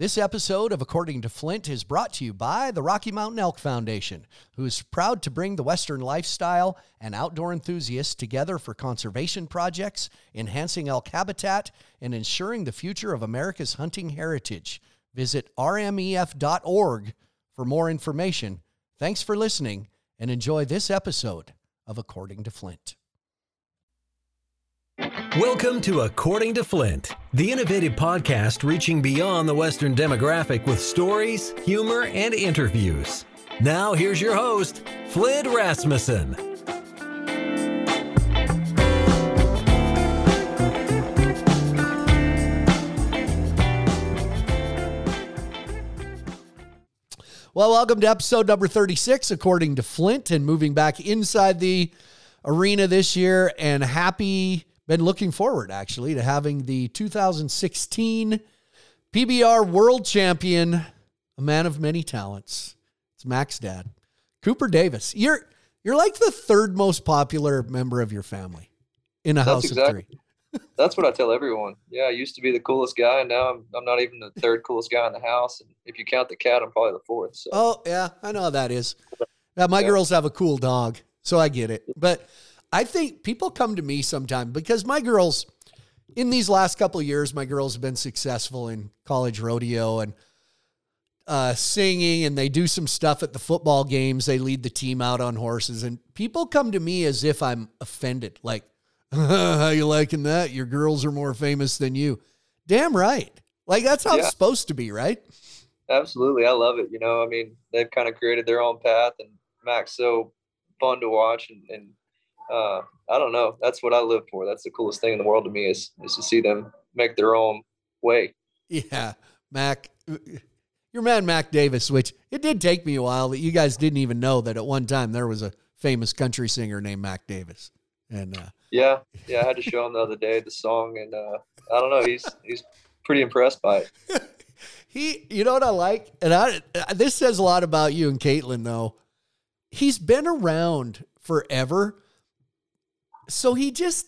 This episode of According to Flint is brought to you by the Rocky Mountain Elk Foundation, who is proud to bring the Western lifestyle and outdoor enthusiasts together for conservation projects, enhancing elk habitat, and ensuring the future of America's hunting heritage. Visit rmef.org for more information. Thanks for listening and enjoy this episode of According to Flint. Welcome to According to Flint, the innovative podcast reaching beyond the Western demographic with stories, humor, and interviews. Now, here's your host, Flint Rasmussen. Well, welcome to episode number 36, according to Flint, and moving back inside the arena this year. And happy, been looking forward actually to having the 2016 PBR World Champion, a man of many talents. It's Mac's dad, Cooper Davis. You're you're like the third most popular member of your family in a That's house exactly- of three. That's what I tell everyone. Yeah, I used to be the coolest guy, and now I'm, I'm not even the third coolest guy in the house. And if you count the cat, I'm probably the fourth. So Oh, yeah, I know how that is. Yeah, my Yeah. girls have a cool dog, so I get it. But I think people come to me sometime because my girls, in these last couple of years, my girls have been successful in college rodeo and uh, singing, and they do some stuff at the football games. They lead the team out on horses, and people come to me as if I'm offended. Like, how you liking that? Your girls are more famous than you. Damn right. Like that's how Yeah. it's supposed to be, right? absolutely, I love it. You know, I mean, they've kind of created their own path, and Mac's so fun to watch, and, and uh, I don't know. That's what I live for. That's the coolest thing in the world to me is is to see them make their own way. Yeah, Mac, your man Mac Davis, which it did take me a while that you guys didn't even know that at one time there was a famous country singer named Mac Davis. And uh, Yeah, yeah. I had to show him the other day the song, and uh, I don't know. He's he's pretty impressed by it. he, you know what I like? And I, this says a lot about you and Caitlin, though. He's been around forever. So he just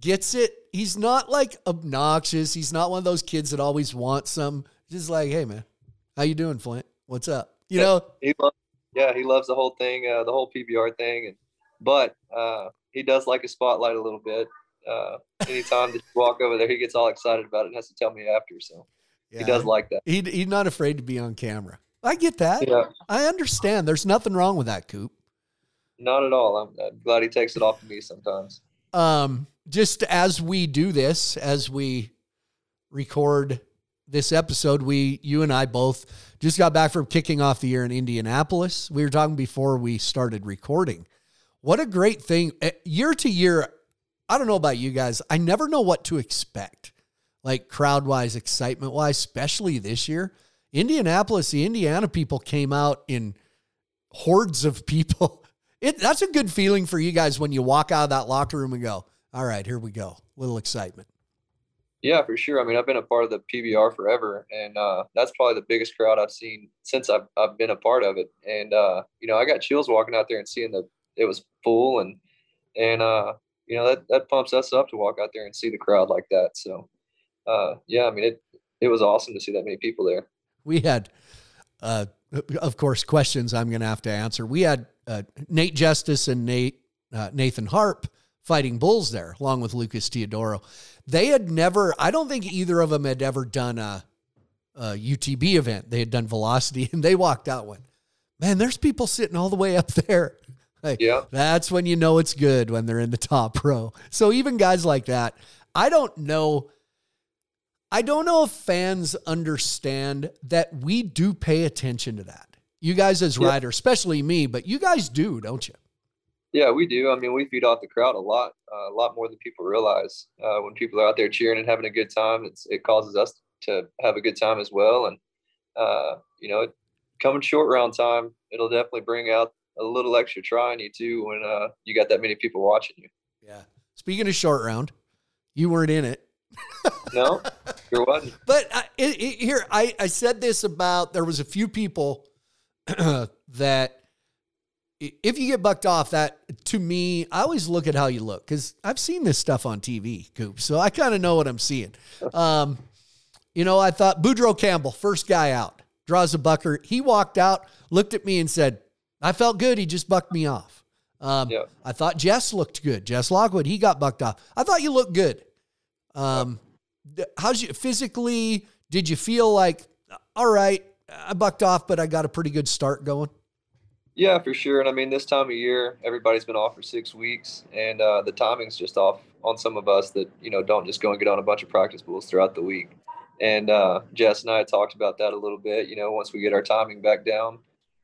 gets it. He's not like obnoxious. He's not one of those kids that always wants some. Just like, hey, man, how you doing, Flint? What's up? You Yeah. know, he loves, yeah, he loves the whole thing, uh, the whole PBR thing, and but uh, he does like a spotlight a little bit. Uh, anytime that you walk over there, he gets all excited about it and has to tell me after. So he does like that. He, he's not afraid to be on camera. I get that. Yeah, I understand. There's nothing wrong with that, Coop. Not at all. I'm, I'm glad he takes it off to me sometimes. Um, just as we do this, as we record this episode, we, you and I both just got back from kicking off the year in Indianapolis. We were talking before we started recording. What a great thing. Eh, Year to year, I don't know about you guys. I never know what to expect, like crowd wise, excitement wise, especially this year. Indianapolis, the Indiana people came out in hordes of people. It, that's a good feeling for you guys when you walk out of that locker room and go, all right, here we go. A Little excitement. Yeah, for sure. I mean, I've been a part of the PBR forever, and uh, that's probably the biggest crowd I've seen since I've, I've been a part of it. And uh, you know, I got chills walking out there and seeing the it was full, and and uh, you know that that pumps us up to walk out there and see the crowd like that. So uh, yeah, I mean it it was awesome to see that many people there. We had, uh, of course, questions I'm going to have to answer. We had uh, Nate Justice and Nate uh, Nathan Harp fighting bulls there, along with Lucas Teodoro. They had never, I don't think either of them had ever done a, a UTB event. They had done Velocity, and they walked out one. man, there's people sitting all the way up there. Like, Yeah. That's when you know it's good when they're in the top row. So even guys like that, I don't know. I don't know if fans understand that we do pay attention to that. You guys as Yeah. riders, especially me, but you guys do, don't you? Yeah, we do. I mean, we feed off the crowd a lot, uh, a lot more than people realize. Uh, when people are out there cheering and having a good time, it's it causes us to have a good time as well. And uh, you know, coming short round time, it'll definitely bring out a little extra try in you too when uh, you got that many people watching you. Yeah. Speaking of short round, you weren't in it. No, sure wasn't. But I, it, it- here, I, I said this about there was a few people that if you get bucked off, that to me, I always look at how you look because I've seen this stuff on TV, Coop. So I kind of know what I'm seeing. Um, You know, I thought Boudreaux Campbell, first guy out, draws a bucker. He walked out, looked at me, and said, I felt good. He just bucked me off. Um, Yeah. I thought Jess looked good. Jess Lockwood, he got bucked off. I thought you looked good. Um, how's you physically? Did you feel like, all right, I bucked off, but I got a pretty good start going? Yeah, for sure. And I mean, this time of year, everybody's been off for six weeks, and uh, the timing's just off on some of us that you know don't just go and get on a bunch of practice pools throughout the week. And uh, Jess and I talked about that a little bit. You know, once we get our timing back down,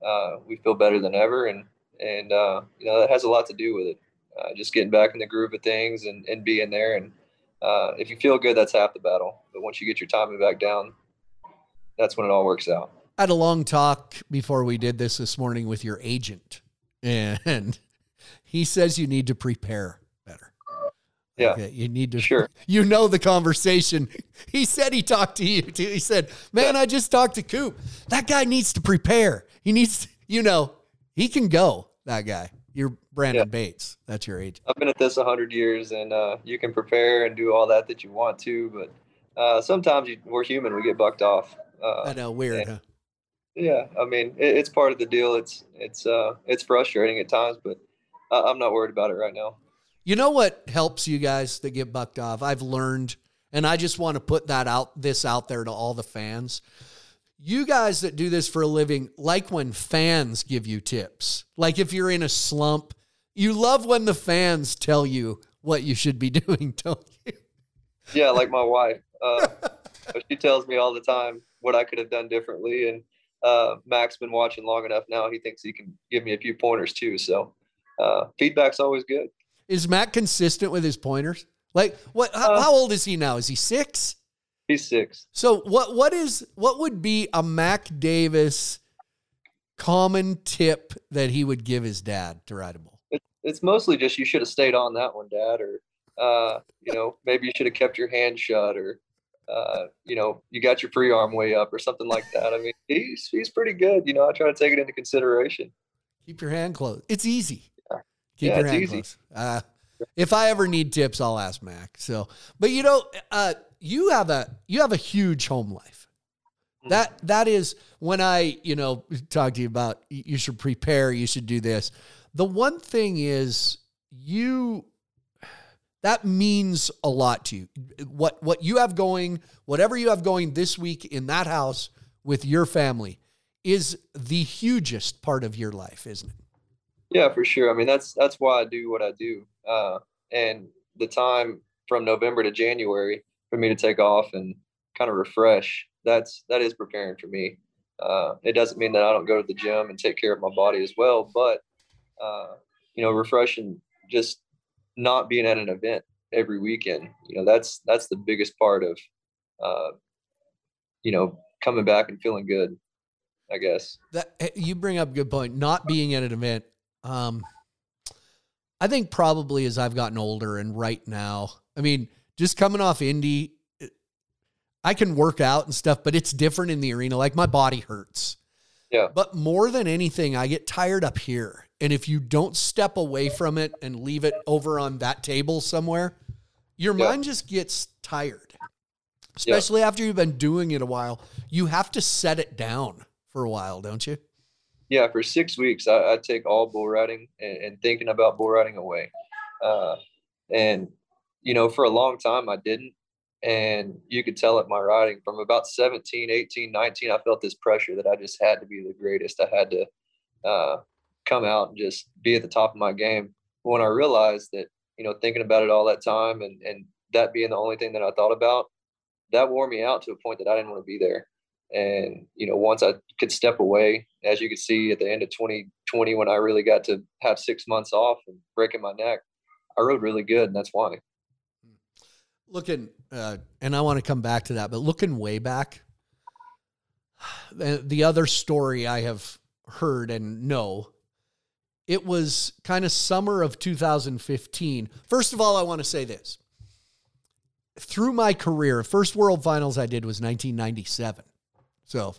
uh, we feel better than ever, and and uh, you know that has a lot to do with it. Uh, just getting back in the groove of things and, and being there. And uh, if you feel good, that's half the battle. But once you get your timing back down, that's when it all works out. I had a long talk before we did this this morning with your agent, and he says you need to prepare better. Yeah. Okay, you need to. Sure. You know the conversation. He said he talked to you too. He said, "Man, I just talked to Coop. That guy needs to prepare. He needs, you know, he can go. That guy. You're Brandon Yeah. Bates. That's your agent. I've been at this a hundred years, and uh, you can prepare and do all that that you want to, but uh, sometimes you, we're human. We get bucked off. Uh, I know, weird. yeah. Huh? yeah, I mean, it, it's part of the deal. It's it's uh, it's frustrating at times, but I, I'm not worried about it right now. You know what helps you guys that get bucked off? I've learned, and I just want to put that out, this out there to all the fans. You guys that do this for a living, like when fans give you tips. Like if you're in a slump, you love when the fans tell you what you should be doing, don't you? Yeah, like my wife, uh, she tells me all the time what I could have done differently, and uh, Mac's been watching long enough now. He thinks he can give me a few pointers too. So uh, feedback's always good. Is Matt consistent with his pointers? Like what? How, Uh, how old is he now? Is he six? He's six. So what? What is what would be a Mac Davis common tip that he would give his dad to ride a bull? it's mostly just you should have stayed on that one, Dad, or uh, you know maybe you should have kept your hand shut, or uh, you know you got your free arm way up, or something like that. I mean, he's he's pretty good. You know, I try to take it into consideration. Keep your hand closed. It's easy. Yeah. Keep Yeah, your hand easy. closed. Uh, if I ever need tips, I'll ask Mac. So, but you know, uh, you have a you have a huge home life. Mm-hmm. That that is when I you know talk to you about you should prepare. You should do this. The one thing is you that means a lot to you. What what you have going, whatever you have going this week in that house with your family is the hugest part of your life, isn't it? Yeah, for sure. I mean, that's that's why I do what I do. Uh, and the time from November to January for me to take off and kind of refresh, that's that is preparing for me. Uh, it doesn't mean that I don't go to the gym and take care of my body as well, but uh, you know, refreshing just not being at an event every weekend. You know, that's that's the biggest part of uh, you know coming back and feeling good. I guess. That eh, you bring up a good point. Not being at an event. Um, I think probably as I've gotten older and right now, I mean, just coming off Indy, I can work out and stuff, but it's different in the arena. Like my body hurts. Yeah. But more than anything, I get tired up here. And if you don't step away from it and leave it over on that table somewhere, your Yeah. mind just gets tired. Especially after you've been doing it a while. You have to set it down for a while, don't you? yeah, for six weeks, I, I take all bull riding and, and thinking about bull riding away. Uh, and, you know, for a long time, I didn't. And you could tell at my riding from about 17, 18, 19, I felt this pressure that I just had to be the greatest. I had to uh, come out and just be at the top of my game. When I realized that, you know, thinking about it all that time and, and that being the only thing that I thought about, that wore me out to a point that I didn't want to be there. And, you know, once I could step away, as you could see at the end of 2020, when I really got to have six months off and breaking my neck, I rode really good. And that's why. Looking uh, and i want to come back to that but looking way back the, the other story i have heard and know it was kind of summer of 2015 first of all i want to say this. Through my career first world finals i did was 1997 so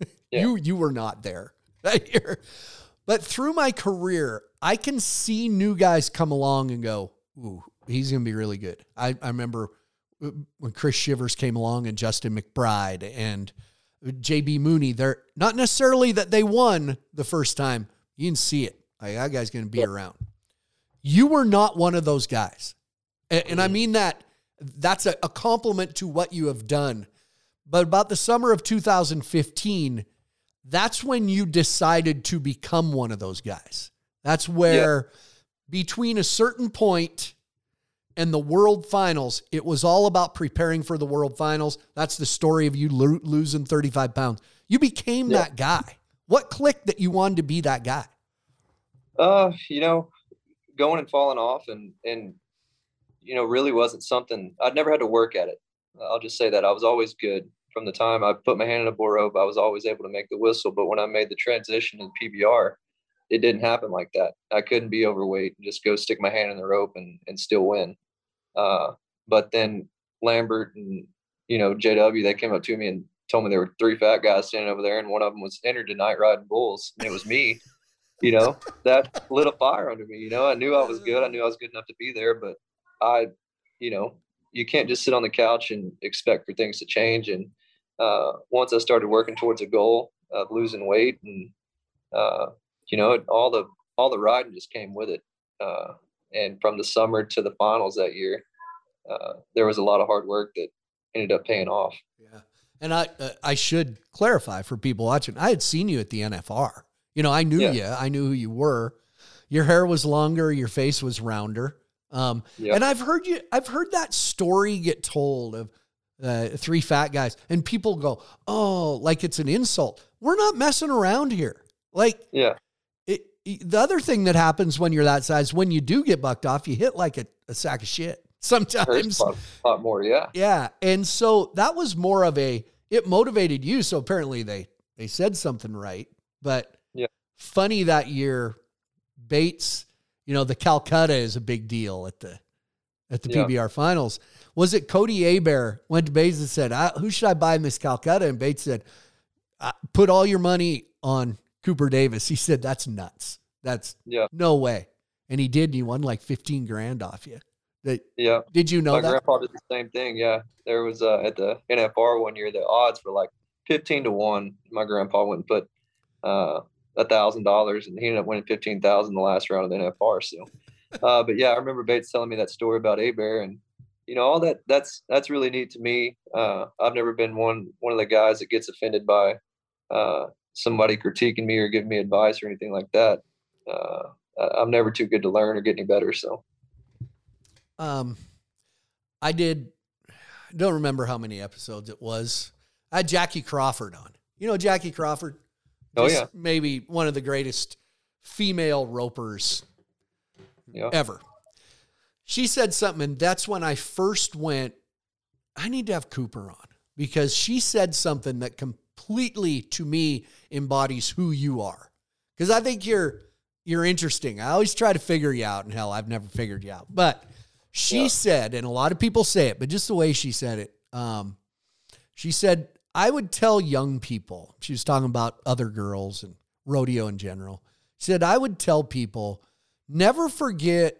Yeah. you you were not there that year. But through my career i can see new guys come along and go ooh he's gonna be really good i, I remember uh, when Chris Shivers came along and Justin McBride and JB Mooney. They're not necessarily that they won the first time. You can see it. Like, that guy's going to be around. You were not one of those guys. And, and I mean that that's a, a compliment to what you have done. But about the summer of 2015, that's when you decided to become one of those guys. That's where yeah. between a certain point and the world finals, it was all about preparing for the world finals. That's the story of you lo- losing 35 pounds. You became yeah. that guy. What clicked that you wanted to be that guy? Uh, you know, going and falling off and and you know, really wasn't something I'd never had to work at it. I'll just say that I was always good from the time I put my hand in a bull rope. I was always able to make the whistle. But when I made the transition in PBR, it didn't happen like that. I couldn't be overweight and just go stick my hand in the rope and, and still win. Uh, but then Lambert and, you know, JW, they came up to me and told me there were three fat guys standing over there. And one of them was entered tonight riding bulls. And it was me, you know, that lit a fire under me. You know, I knew I was good. I knew I was good enough to be there, but I, you know, you can't just sit on the couch and expect for things to change. And uh, once I started working towards a goal of losing weight, and uh, you know, all the all the riding just came with it. Uh, and from the summer to the finals that year, uh, there was a lot of hard work that ended up paying off. Yeah, and I uh, I should clarify for people watching, I had seen you at the NFR. You know, I knew yeah. you. I knew who you were. Your hair was longer. Your face was rounder. Um, yep. And I've heard you, I've heard that story get told of uh, three fat guys, and people go, "Oh, like it's an insult." We're not messing around here. Like, yeah. The other thing that happens when you're that size, when you do get bucked off, you hit like a, a sack of shit. Sometimes, a lot, a lot more, yeah, yeah. And so that was more of a. It motivated you. So apparently they they said something right, but yeah, funny that year, Bates you know, the Calcutta is a big deal at the at the yeah. PBR finals. Was it Cody Abear went to Bates and said, "Who should I buy this Calcutta?" And Bates said, "Put all your money on Cooper Davis." He said, "That's nuts. That's yeah. no way." And he did. And he won like fifteen grand off you. That, yeah. Did you know My that? grandpa did the same thing. Yeah. There was uh, at the NFR one year, the odds were like fifteen to one. My grandpa went and put uh, a thousand dollars, and he ended up winning fifteen thousand the last round of the NFR. So, uh, but yeah, I remember Bates telling me that story about Abear, and you know all that. That's that's really neat to me. Uh, I've never been one one of the guys that gets offended by uh, somebody critiquing me or giving me advice or anything like that. Uh, I'm never too good to learn or get any better. So, um, I did. Don't remember how many episodes it was. I had Jackie Crawford on. You know Jackie Crawford. Oh yeah, maybe one of the greatest female ropers yeah. ever. She said something, and that's when I first went. I need to have Cooper on because she said something that completely, to me, embodies who you are. Because I think you're you're interesting. I always try to figure you out, and hell, I've never figured you out. But she yeah. said, and a lot of people say it, but just the way she said it, um, she said, I would tell young people, she was talking about other girls and rodeo in general. She said, I would tell people never forget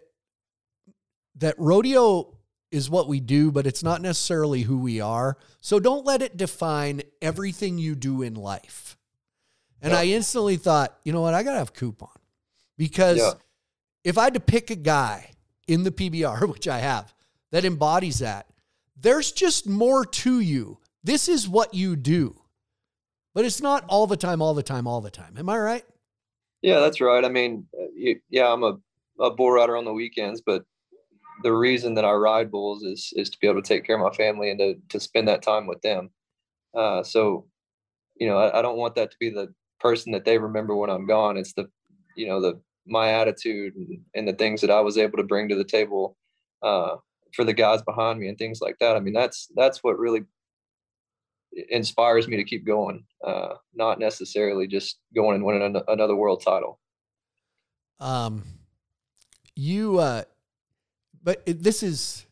that rodeo is what we do, but it's not necessarily who we are. So don't let it define everything you do in life. And yeah. I instantly thought, you know what? I got to have Coop on because yeah. if I had to pick a guy in the PBR, which I have, that embodies that, there's just more to you this is what you do. But it's not all the time, all the time, all the time. Am I right? Yeah, that's right. I mean, yeah, I'm a, a bull rider on the weekends, but the reason that I ride bulls is is to be able to take care of my family and to to spend that time with them. Uh, so, you know, I, I, don't want that to be the person that they remember when I'm gone. It's the, you know, the my attitude and, and the things that I was able to bring to the table uh, for the guys behind me and things like that. I mean, that's that's what really inspires me to keep going, uh, not necessarily just going and winning an, another world title. Um, you, uh, but it, this is,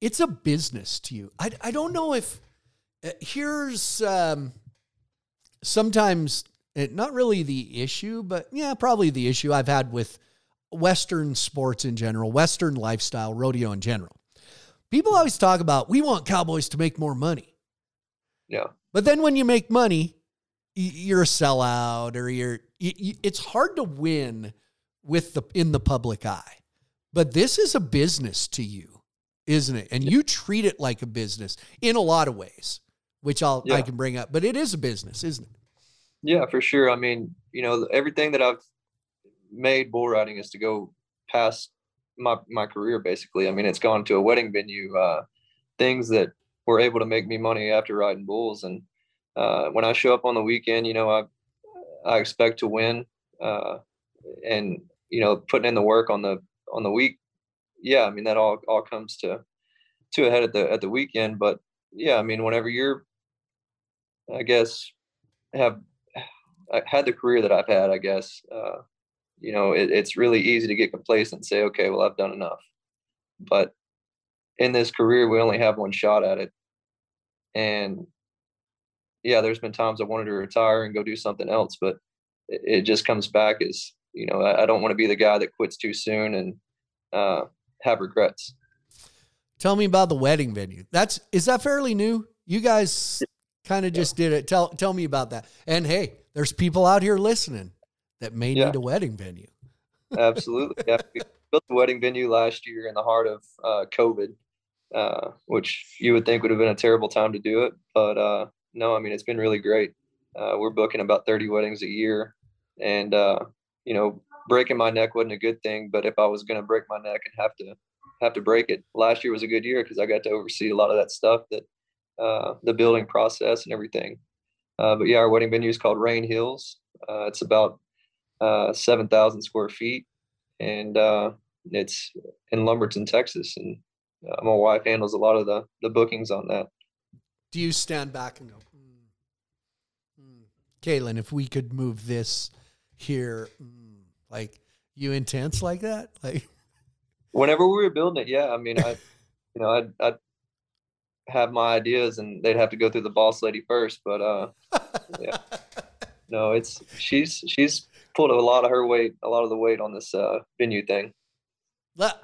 it's a business to you. I, I don't know if uh, here's, um, sometimes it, uh, not really the issue, but yeah, probably the issue I've had with Western sports in general, Western lifestyle, rodeo in general People always talk about we want cowboys to make more money. Yeah. But then when you make money, you're a sellout or you're y- y- it's hard to win with the in the public eye. But this is a business to you, isn't it? And you treat it like a business in a lot of ways, which I'll I can bring up. But it is a business, isn't it? Yeah, for sure. I mean, you know, everything that I've made bull riding is to go past my my career basically. I mean, it's gone to a wedding venue, uh, things that were able to make me money after riding bulls. And uh, when I show up on the weekend, you know, I I expect to win, uh, and you know, putting in the work on the on the week. Yeah, I mean that all all comes to to a head at the at the weekend. But yeah, I mean, whenever you're, I guess, have I had the career that I've had, I guess, uh, you know, it, it's really easy to get complacent and say, okay, well, I've done enough. But in this career, we only have one shot at it. And yeah, there's been times I wanted to retire and go do something else, but it, it just comes back as, you know, I, I don't want to be the guy that quits too soon and uh, have regrets. Tell me about the wedding venue. That's is that fairly new? You guys kind of just did it. Tell tell me about that. And hey, there's people out here listening that may Yeah. need a wedding venue. Absolutely. Yeah. We built the wedding venue last year in the heart of uh, COVID, uh, which you would think would have been a terrible time to do it. But uh, no, I mean, it's been really great. Uh, we're booking about 30 weddings a year. And, uh, you know, breaking my neck wasn't a good thing. But if I was going to break my neck and have to have to break it, last year was a good year because I got to oversee a lot of that stuff that uh, the building process and everything. Uh, but yeah, our wedding venue is called Rain Hills. Uh, it's about uh, 7,000 square feet, and uh, it's in Lumberton, Texas. And uh, my wife handles a lot of the the bookings on that. Do you stand back and go, mm, mm. Caitlin, if we could move this here, mm, like you intense like that? Like, Whenever we were building it, yeah, I mean, I, you know, I'd, I'd have my ideas, and they'd have to go through the boss lady first. But uh, Yeah. no, it's she's she's pulled a lot of her weight, a lot of the weight on this uh, venue thing.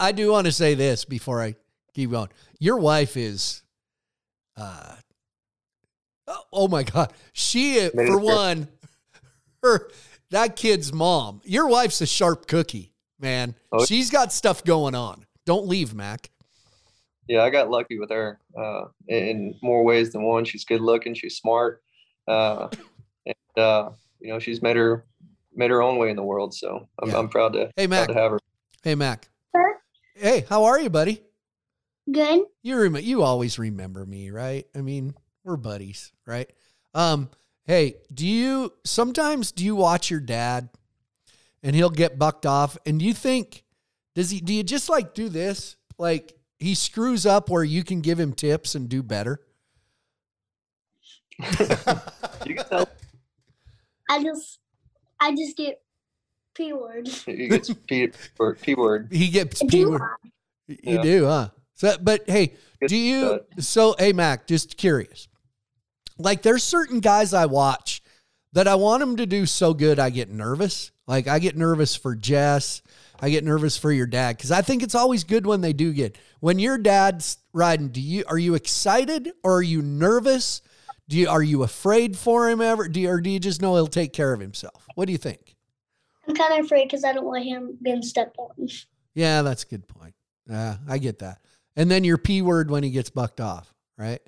I do want to say this before I keep going. Your wife is, uh, oh, oh my God. She, Made for one, her, that kid's mom, your wife's a sharp cookie, man. Oh. She's got stuff going on. Don't leave, Mac. yeah, I got lucky with her uh, in, in more ways than one. She's good looking, she's smart, uh, and uh, you know she's made her made her own way in the world. So I'm, Yeah. I'm proud to Hey, proud Mac. to have her. Hey, Mac. Sir? Hey, how are you, buddy? Good. You rem- you always remember me, right? I mean, we're buddies, right? Um, hey, do you sometimes do you watch your dad and he'll get bucked off and do you think does he do you just like do this? Like he screws up where you can give him tips and do better? You can tell I just, I just get p word. he gets p word. P word. He gets Do P I? word. You Yeah. do, huh? So, but hey, do you? So, hey, Mac, just curious. Like, there's certain guys I watch that I want them to do so good, I get nervous. Like, I get nervous for Jess. I get nervous for your dad because I think it's always good when they do get. When your dad's riding, do you are you excited or are you nervous? Do you are you afraid for him ever? Do you, or do you just know he'll take care of himself? What do you think? I'm kind of afraid because I don't want him getting stepped on. Yeah, that's a good point. Yeah, I get that. And then your P word when he gets bucked off, right?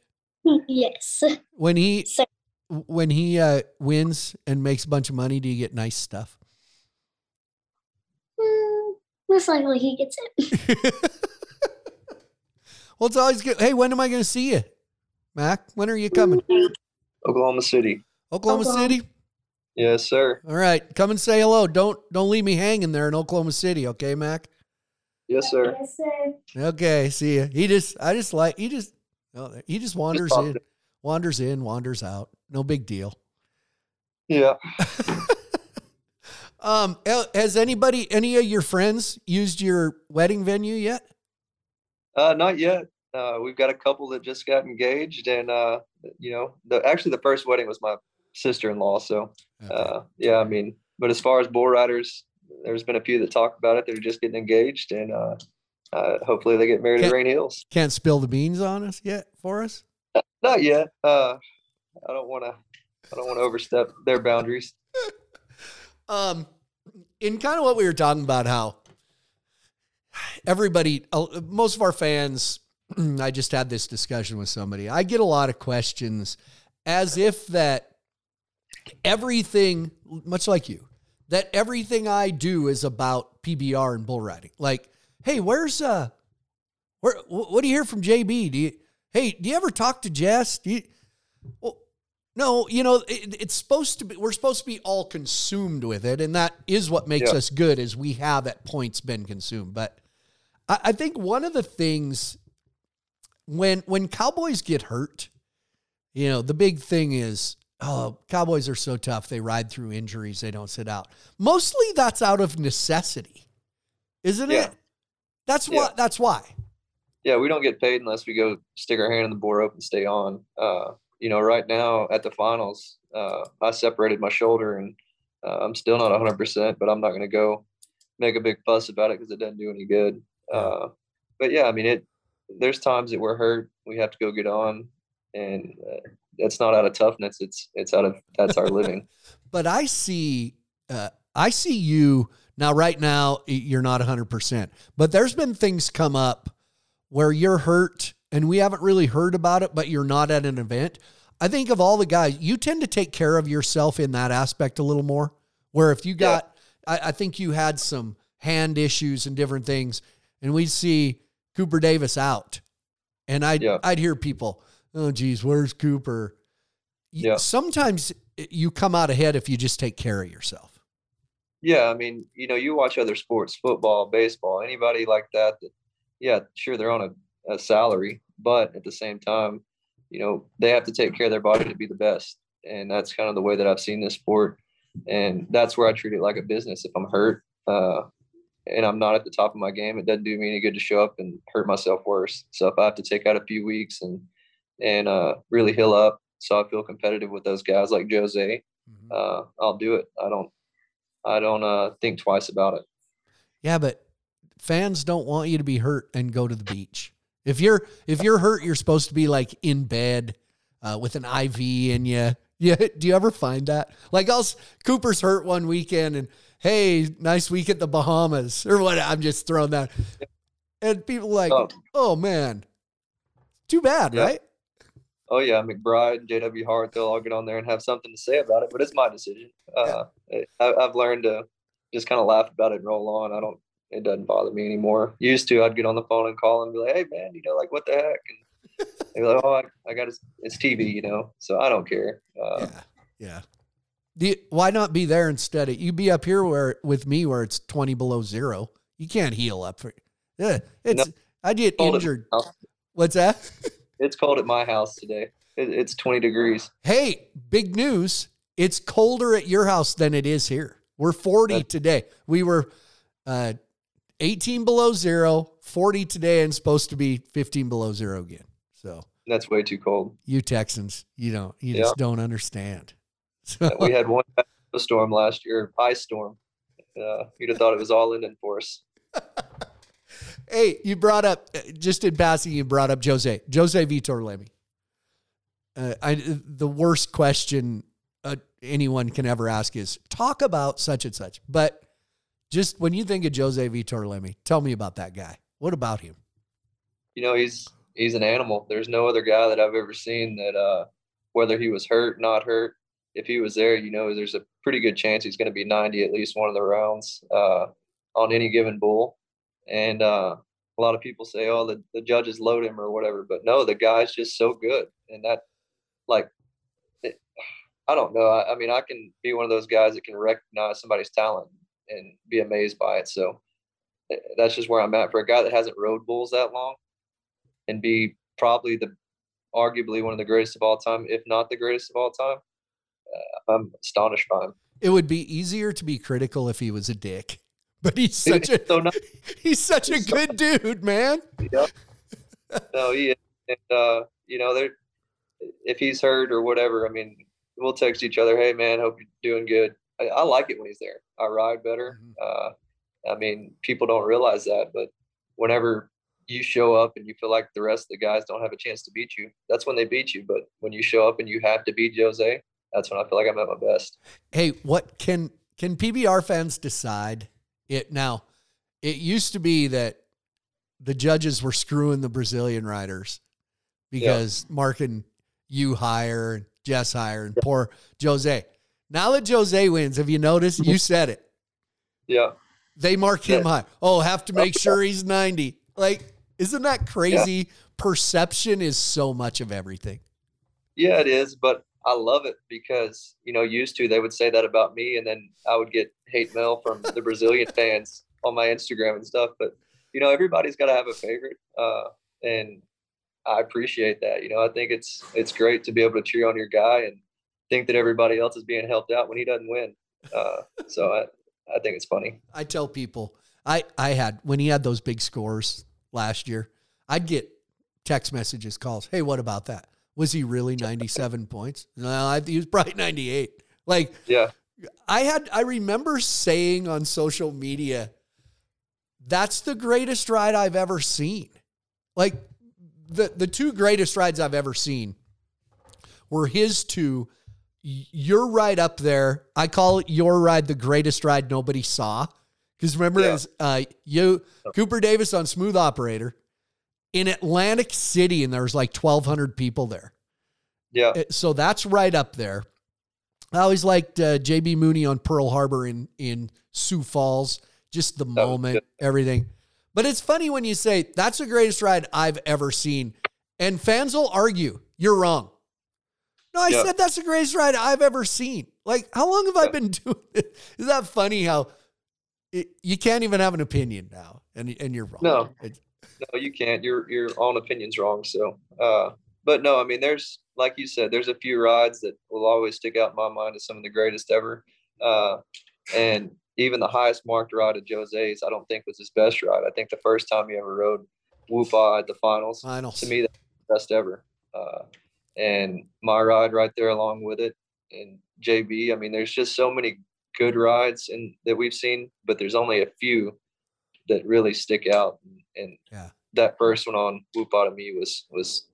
yes. When he So- when he uh, wins and makes a bunch of money, do you get nice stuff? Mm, most likely he gets it. well, it's always good. Hey, when am I going to see you, Mac? When are you coming? Oklahoma City. Oklahoma Oklahoma. City. Yes, sir. All right, come and say hello. Don't don't leave me hanging there in Oklahoma City, okay, Mac? Yes, sir. Yes, sir. Okay, see you. He just I just like he just oh, he just wanders popped in, wanders in, wanders out. No big deal. Yeah. Um, has anybody, any of your friends, used your wedding venue yet? Uh, not yet. Uh, we've got a couple that just got engaged, and uh, you know, the actually the first wedding was my sister-in-law. So, uh, yeah, I mean, but as far as bull riders, there's been a few that talk about it. They're just getting engaged, and uh, uh, hopefully they get married Can't- at Rain Hills. Can't spill the beans on us yet for us. Not yet. Uh, I don't want to. I don't want to overstep their boundaries. Um, in kind of what we were talking about, how everybody, uh, most of our fans, I just had this discussion with somebody. I get a lot of questions as if that everything, much like you, that everything I do is about PBR and bull riding. Like, hey, where's uh, where? What do you hear from JB? Do you, hey, do you ever talk to Jess? Do you, well, no, you know, it, it's supposed to be, we're supposed to be all consumed with it. And that is what makes Yeah. us good is we have at points been consumed. But I, I think one of the things when, when cowboys get hurt, you know, the big thing is, oh, cowboys are so tough. They ride through injuries. They don't sit out. Mostly that's out of necessity, isn't Yeah. it? That's Yeah. why, that's why. Yeah, we don't get paid unless we go stick our hand in the bull rope and stay on. Uh, you know, right now at the finals, uh, I separated my shoulder and uh, I'm still not 100%, but I'm not going to go make a big fuss about it because it doesn't do any good. Uh, but yeah, I mean, it. There's times that we're hurt, we have to go get on, and uh, that's not out of toughness. It's it's out of that's our living. but I see, uh, I see you now. Right now, you're not 100, percent but there's been things come up where you're hurt, and we haven't really heard about it. But you're not at an event. I think of all the guys, you tend to take care of yourself in that aspect a little more. Where if you got, I, I think you had some hand issues and different things, and we'd see Cooper Davis out, and I'd Yeah. I'd hear people, oh geez, where's Cooper? Yeah. Sometimes eh, you come out ahead if you just take care of yourself. Yeah, I mean, you know, you watch other sports, football, baseball, anybody like that. That, yeah, sure, they're on a, a salary, but at the same time, you know, they have to take care of their body to be the best, and that's kind of the way that I've seen this sport, and that's where I treat it like a business. If I'm hurt, uh, and I'm not at the top of my game, it doesn't do me any good to show up and hurt myself worse. So if I have to take out a few weeks and and uh, really heal up, so I feel competitive with those guys like Jose, uh, I'll do it. I don't I don't uh, think twice about it. Yeah, but fans don't want you to be hurt and go to the beach. If you're if you're hurt, you're supposed to be like in bed uh, with an IV in you. Yeah, do you ever find that? Like, else Cooper's hurt one weekend, and hey, nice week at the Bahamas or what? I'm just throwing that, and people like, Oh. oh man, too bad, Yeah. right? Oh yeah, McBride, and J.W. Hart, they'll all get on there and have something to say about it, but it's my decision. Uh, I, I've learned to just kind of laugh about it and roll on. I don't. It doesn't bother me anymore. Used to, I'd get on the phone and call and be like, "Hey man, you know, like what the heck?" And they'd be like, "Oh, I, I got it's, TV, you know." So I don't care. Uh, yeah, yeah. Do you, why not be there instead? Of, you be up here where with me where it's twenty below zero. You can't heal up for. Yeah, it's. I get injured. What's that? It's cold at my house today. It, it's 20 degrees. Hey, big news! It's colder at your house than it is here. We're forty That- today. We were uh, eighteen below zero, 40 today, and supposed to be fifteen below zero again. So That's way too cold. you Texans, you don't, you Yeah. just don't understand. So, we had one storm last year, ice storm. Uh, you'd have thought it was all in for us. Hey, you brought up uh, just in passing. You brought up Jose, Jose Vitor Leme. Uh, I, the worst question uh, anyone can ever ask is talk about such and such. But just when you think of Jose Vitor Leme, tell me about that guy. What about him? You know, he's he's an animal. There's no other guy that I've ever seen that, uh, whether he was hurt, not hurt, if he was there, you know, there's a pretty good chance he's going to be 90 at least one of the rounds uh, on any given bull. And uh, a lot of people say, oh, the, the judges load him or whatever. But no, the guy's just so good. And that, like, it, I don't know. I, I mean, I can be one of those guys that can recognize somebody's talent and be amazed by it. So eh, that's just where I'm at for a guy that hasn't rode bulls that long and be probably the arguably one of the greatest of all time, if not the greatest of all time. Uh, I'm astonished by him. It would be easier to be critical if he was a dick, but he's such a so nice. he's such a good dude, man. Yep. no, he is. and uh, you know, there if he's hurt or whatever, I mean, we'll text each other, "Hey, man, hope you're doing good." I, I like it when he's there. I ride better. Uh, I mean, people don't realize that, but whenever you show up and you feel like the rest of the guys don't have a chance to beat you, that's when they beat you. But when you show up and you have to beat Jose, that's when I feel like I'm at my best. Hey, what can can PBR fans decide it now? It used to be that the judges were screwing the Brazilian riders because yeah. marking you higher and Jess higher and poor Jose. Now that Jose wins, have you noticed? You said it. Yeah. They mark him yeah. high. Oh, have to make sure he's 90. Like, isn't that crazy? Yeah. Perception is so much of everything. Yeah, it is. But I love it because, you know, used to they would say that about me. And then I would get hate mail from the Brazilian fans on my Instagram and stuff. But, you know, everybody's got to have a favorite. Uh, and I appreciate that. You know, I think it's it's great to be able to cheer on your guy and think that everybody else is being helped out when he doesn't win. Uh, so I, I think it's funny. I tell people I I had when he had those big scores last year, I'd get text messages, calls. Hey, what about that? Was he really 97 points? No, I, he was probably 98. Like, yeah, I had, I remember saying on social media, that's the greatest ride I've ever seen. Like, the, the two greatest rides I've ever seen were his two. You're right up there. I call it your ride the greatest ride nobody saw. Because remember, yeah. was, uh, you Cooper Davis on Smooth Operator in Atlantic City, and there was like 1,200 people there. Yeah. So that's right up there. I always liked uh, JB Mooney on Pearl Harbor in in Sioux Falls. Just the moment, everything. But it's funny when you say that's the greatest ride I've ever seen, and fans will argue you're wrong. No, I yeah. said that's the greatest ride I've ever seen. Like, how long have yeah. I been doing it? Is that funny how it, you can't even have an opinion now and, and you're wrong? No, no, you can't. Your, your own opinion's wrong. So, uh, but no, I mean, there's, like you said, there's a few rides that will always stick out in my mind as some of the greatest ever. Uh, and even the highest marked ride of Jose's, I don't think was his best ride. I think the first time he ever rode Woopaa at the finals, finals. to me, that's the best ever. Uh, and my ride right there along with it. And JB, I mean, there's just so many good rides and that we've seen, but there's only a few that really stick out. And, and yeah. that first one on Whoop Out of me was was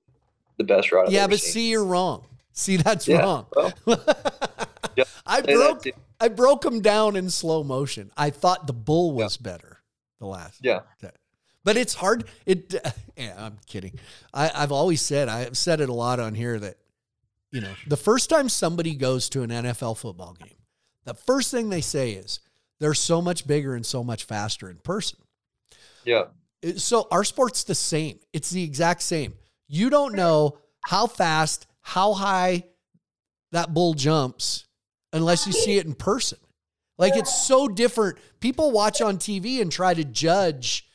the best ride. I've yeah, but seen. see, you're wrong. See, that's yeah, wrong. Well, yeah, I broke I broke them down in slow motion. I thought the bull was better. The last. Yeah. But it's hard. It. Yeah, I'm kidding. I, I've always said I've said it a lot on here that, you know, the first time somebody goes to an NFL football game, the first thing they say is they're so much bigger and so much faster in person. Yeah. So our sport's the same. It's the exact same. You don't know how fast, how high that bull jumps unless you see it in person. Like it's so different. People watch on TV and try to judge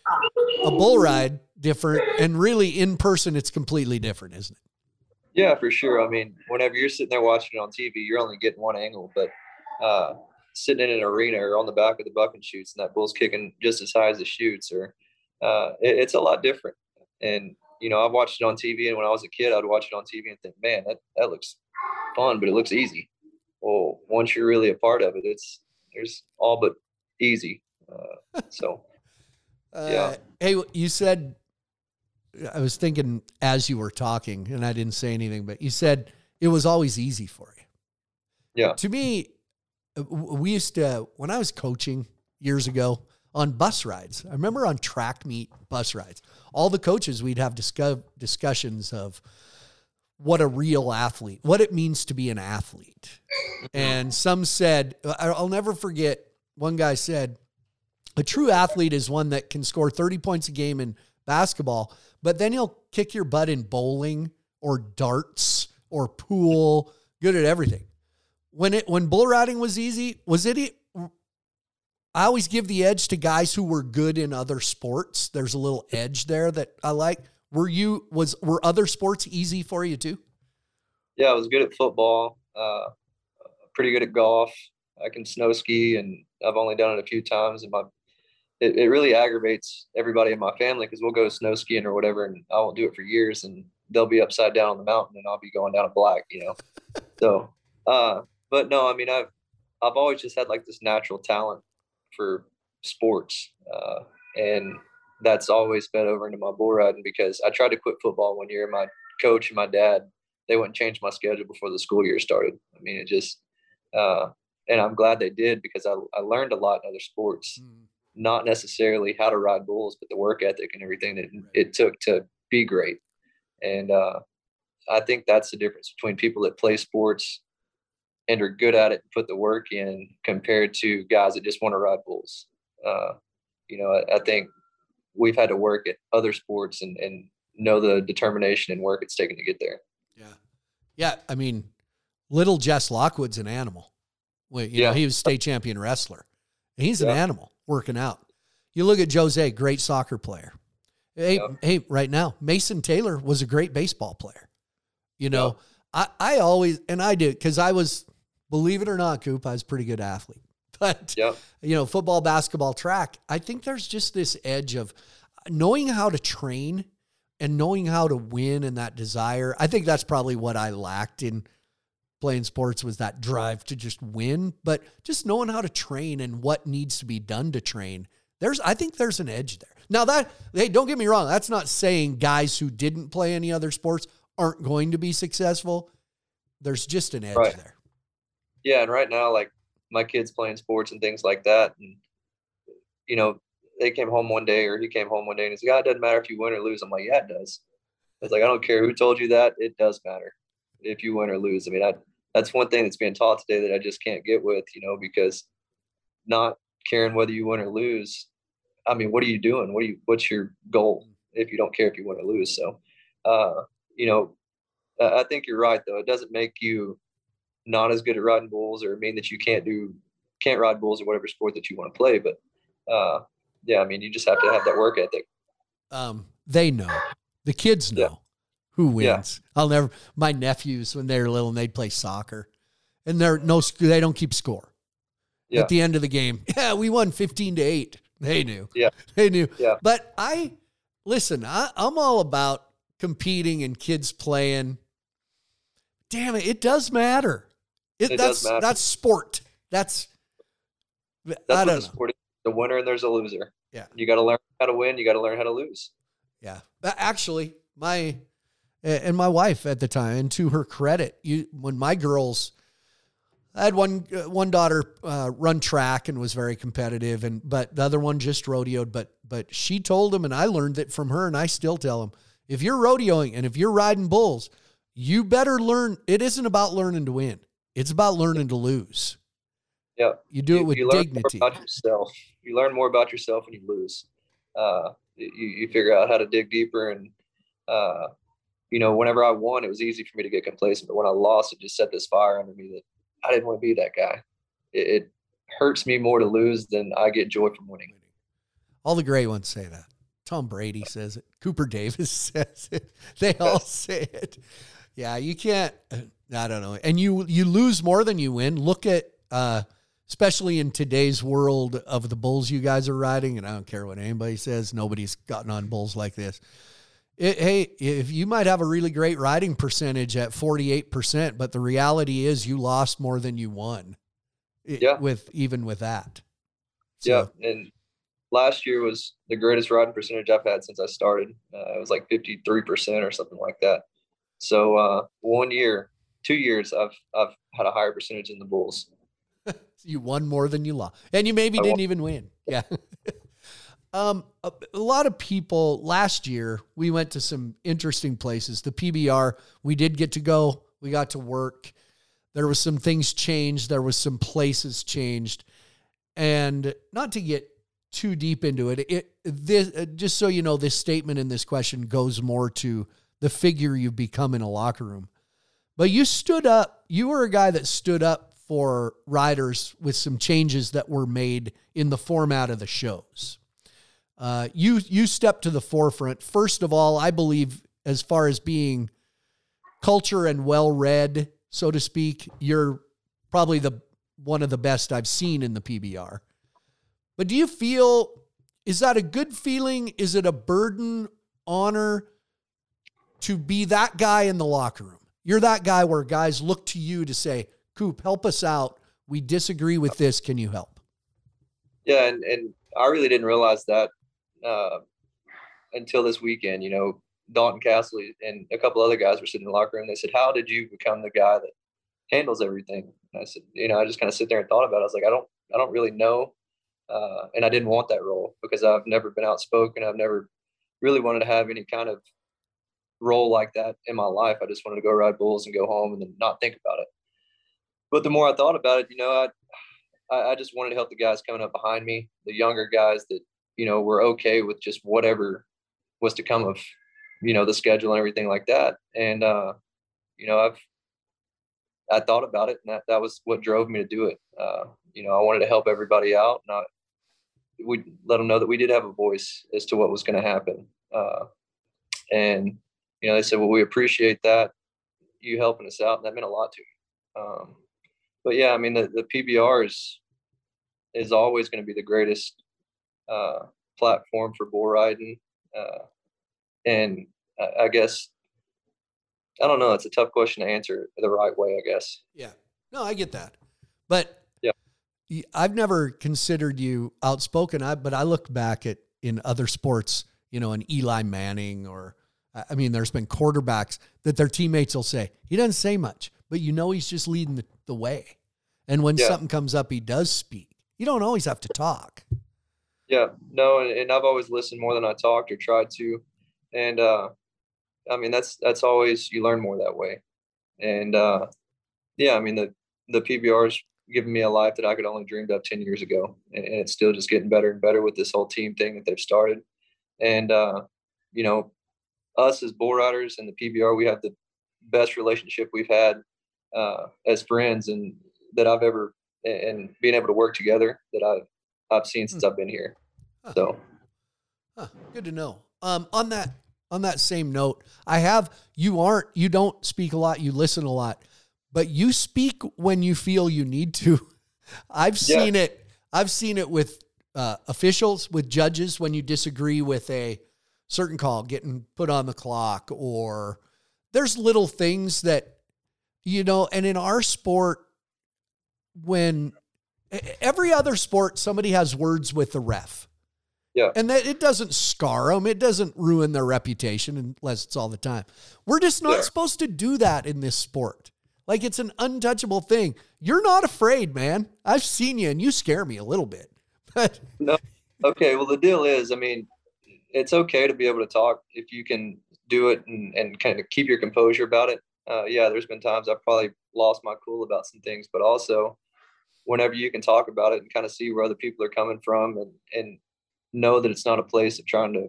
a bull ride different, and really in person, it's completely different, isn't it? Yeah, for sure. I mean, whenever you're sitting there watching it on TV, you're only getting one angle, but uh, sitting in an arena or on the back of the bucking chutes, and that bull's kicking just as high as it shoots, or uh, it, it's a lot different. And you know, I've watched it on TV, and when I was a kid, I'd watch it on TV and think, man, that that looks fun, but it looks easy well, once you're really a part of it, it's there's all but easy. Uh, so, uh, yeah. Hey, you said I was thinking as you were talking, and I didn't say anything, but you said it was always easy for you. Yeah. To me, we used to when I was coaching years ago on bus rides. I remember on track meet bus rides. All the coaches we'd have discuss, discussions of what a real athlete, what it means to be an athlete. And some said, I'll never forget, one guy said, a true athlete is one that can score 30 points a game in basketball, but then he'll kick your butt in bowling or darts or pool, good at everything. When it when bull riding was easy, was it I always give the edge to guys who were good in other sports. There's a little edge there that I like. Were you was were other sports easy for you too? Yeah, I was good at football. Uh, pretty good at golf. I can snow ski, and I've only done it a few times. And my it, it really aggravates everybody in my family because we'll go snow skiing or whatever, and I won't do it for years, and they'll be upside down on the mountain, and I'll be going down a black, you know. so, uh, but no, I mean, I've I've always just had like this natural talent for sports, uh, and that's always fed over into my bull riding because I tried to quit football one year. My coach and my dad, they wouldn't change my schedule before the school year started. I mean, it just, uh, and I'm glad they did because I, I learned a lot in other sports, mm. not necessarily how to ride bulls, but the work ethic and everything that it took to be great. And uh, I think that's the difference between people that play sports and are good at it and put the work in compared to guys that just want to ride bulls. Uh, you know, I, I, think we've had to work at other sports and, and know the determination and work it's taken to get there. Yeah. Yeah. I mean, little Jess Lockwood's an animal. You yeah. know, he was state champion wrestler. He's an yeah. animal working out. You look at Jose, great soccer player. Hey, yeah. hey, right now, Mason Taylor was a great baseball player. You know, I, I always, and I did, because I was, believe it or not, Coop, I was a pretty good athlete. But, you know, football, basketball, track, I think there's just this edge of knowing how to train and knowing how to win and that desire. I think that's probably what I lacked in playing sports was that drive to just win, but just knowing how to train and what needs to be done to train. There's I think there's an edge there. Now that hey, don't get me wrong, that's not saying guys who didn't play any other sports aren't going to be successful. There's just an edge right. there. Yeah, and right now like my kids playing sports and things like that and you know, they came home one day or he came home one day and he's like, oh, it doesn't matter if you win or lose. I'm like, yeah, it does. It's like, I don't care who told you that. It does matter if you win or lose. I mean, I, that's one thing that's being taught today that I just can't get with, you know, because not caring whether you win or lose. I mean, what are you doing? What are you? What's your goal if you don't care if you win or lose? So, uh, you know, I think you're right though. It doesn't make you not as good at riding bulls or mean that you can't do can't ride bulls or whatever sport that you want to play. But uh, yeah, I mean, you just have to have that work ethic. Um, they know. The kids know. Yeah who wins. Yeah. I'll never. My nephews when they were little and they'd play soccer, and they're no they don't keep score. Yeah. At the end of the game, yeah, we won fifteen to eight. They knew. Yeah, they knew. Yeah. But I listen. I, I'm all about competing and kids playing. Damn it! It does matter. It, it that's that's sport. That's, that's I don't the know. The winner and there's a loser. Yeah. You got to learn how to win. You got to learn how to lose. Yeah. Actually, my and my wife at the time. And to her credit, you when my girls, I had one uh, one daughter uh, run track and was very competitive, and but the other one just rodeoed. But but she told him, and I learned it from her, and I still tell him, if you're rodeoing and if you're riding bulls, you better learn. It isn't about learning to win; it's about learning to lose. Yeah, you do you, it with you learn dignity. More about yourself. You learn more about yourself when you lose. Uh, you, you figure out how to dig deeper and uh, you know, whenever I won, it was easy for me to get complacent. But when I lost, it just set this fire under me that I didn't want to be that guy. It, it hurts me more to lose than I get joy from winning. All the great ones say that. Tom Brady says it. Cooper Davis says it. They all say it. Yeah, you can't. I don't know. And you you lose more than you win. Look at, uh, especially in today's world of the bulls you guys are riding. And I don't care what anybody says. Nobody's gotten on bulls like this. It, hey, if you might have a really great riding percentage at 48%, but the reality is you lost more than you won. Yeah. With even with that. So. Yeah. And last year was the greatest riding percentage I've had since I started. Uh, it was like 53% or something like that. So uh, one year, two years, I've, I've had a higher percentage in the bulls. you won more than you lost. And you maybe didn't even win. Yeah. Um, a, a, lot of people last year, we went to some interesting places. The PBR, we did get to go. We got to work. There was some things changed. There was some places changed, and not to get too deep into it. It this uh, just so you know, this statement in this question goes more to the figure you've become in a locker room. But you stood up. You were a guy that stood up for riders with some changes that were made in the format of the shows. Uh, you you stepped to the forefront. First of all, I believe as far as being culture and well read, so to speak, you're probably the one of the best I've seen in the PBR. But do you feel is that a good feeling? Is it a burden, honor to be that guy in the locker room? You're that guy where guys look to you to say, "Coop, help us out. We disagree with this. Can you help?" Yeah, and and I really didn't realize that uh, until this weekend, you know, Dalton Kasel and a couple other guys were sitting in the locker room. They said, "How did you become the guy that handles everything?" And I said, "You know, I just kind of sit there and thought about it. I was like, I don't, I don't really know, uh, and I didn't want that role because I've never been outspoken. I've never really wanted to have any kind of role like that in my life. I just wanted to go ride bulls and go home and then not think about it. But the more I thought about it, you know, I, I just wanted to help the guys coming up behind me, the younger guys that you know were okay with just whatever was to come of you know the schedule and everything like that and uh you know i've i thought about it and that, that was what drove me to do it uh you know i wanted to help everybody out and I, we let them know that we did have a voice as to what was going to happen uh and you know they said well we appreciate that you helping us out and that meant a lot to me um but yeah i mean the, the pbr is is always going to be the greatest uh platform for bull riding uh and I guess I don't know. It's a tough question to answer the right way. I guess. Yeah. No, I get that, but yeah, I've never considered you outspoken. I but I look back at in other sports, you know, an Eli Manning or I mean, there's been quarterbacks that their teammates will say he doesn't say much, but you know he's just leading the, the way. And when yeah. something comes up, he does speak. You don't always have to talk. Yeah, no, and, and I've always listened more than I talked or tried to and uh, I mean that's that's always you learn more that way, and uh, yeah, I mean the the PBR's given me a life that I could only dreamed of ten years ago, and, and, it's still just getting better and better with this whole team thing that they've started, and uh, you know, us as bull riders and the PBR, we have the best relationship we've had uh, as friends and that I've ever and being able to work together that I've I've seen since hmm. I've been here. Huh. So, huh. good to know. Um, on that on that same note, I have you aren't you don't speak a lot, you listen a lot, but you speak when you feel you need to. I've seen yeah. it. I've seen it with uh, officials, with judges when you disagree with a certain call getting put on the clock, or there's little things that you know. And in our sport, when every other sport, somebody has words with the ref. Yeah. And that it doesn't scar them. It doesn't ruin their reputation unless it's all the time. We're just not yeah. supposed to do that in this sport. Like it's an untouchable thing. You're not afraid, man. I've seen you and you scare me a little bit. But no. Okay. Well, the deal is, I mean, it's okay to be able to talk if you can do it and, and kind of keep your composure about it. Uh, yeah, there's been times I've probably lost my cool about some things, but also whenever you can talk about it and kind of see where other people are coming from and, and know that it's not a place of trying to,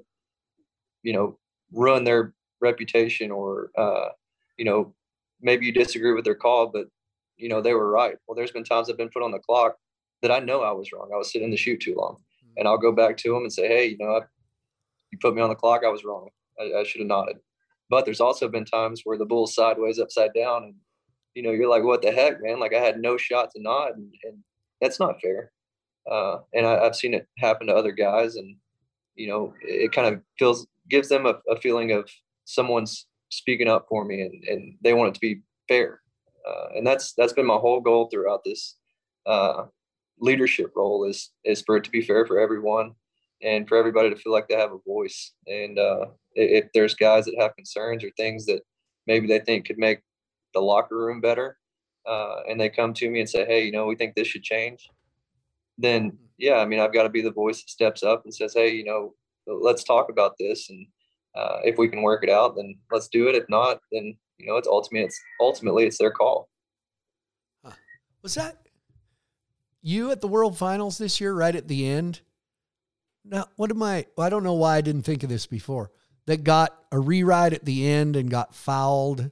you know, ruin their reputation or, uh, you know, maybe you disagree with their call, but you know they were right. Well, there's been times I've been put on the clock that I know I was wrong. I was sitting in the chute too long, mm-hmm. and I'll go back to them and say, hey, you know, I, you put me on the clock. I was wrong. I, I should have nodded. But there's also been times where the bull's sideways, upside down, and you know, you're like, what the heck, man? Like I had no shot to nod, and, and that's not fair. Uh, and I, have seen it happen to other guys, and you know, it, it kind of feels gives them a, a, feeling of someone's speaking up for me, and, and they want it to be fair. Uh, and that's that's been my whole goal throughout this uh, leadership role is is for it to be fair for everyone and for everybody to feel like they have a voice. And uh, if there's guys that have concerns or things that maybe they think could make the locker room better, uh, and they come to me and say, "Hey, you know, we think this should change," then yeah, I mean, I've got to be the voice that steps up and says, hey, you know, let's talk about this, and uh, if we can work it out, then let's do it. If not, then you know, it's ultimately it's ultimately it's their call. Huh. Was that you at the World Finals this year, right at the end? Now, what am I? Well, I don't know why I didn't think of this before. That got a reride at the end and got fouled.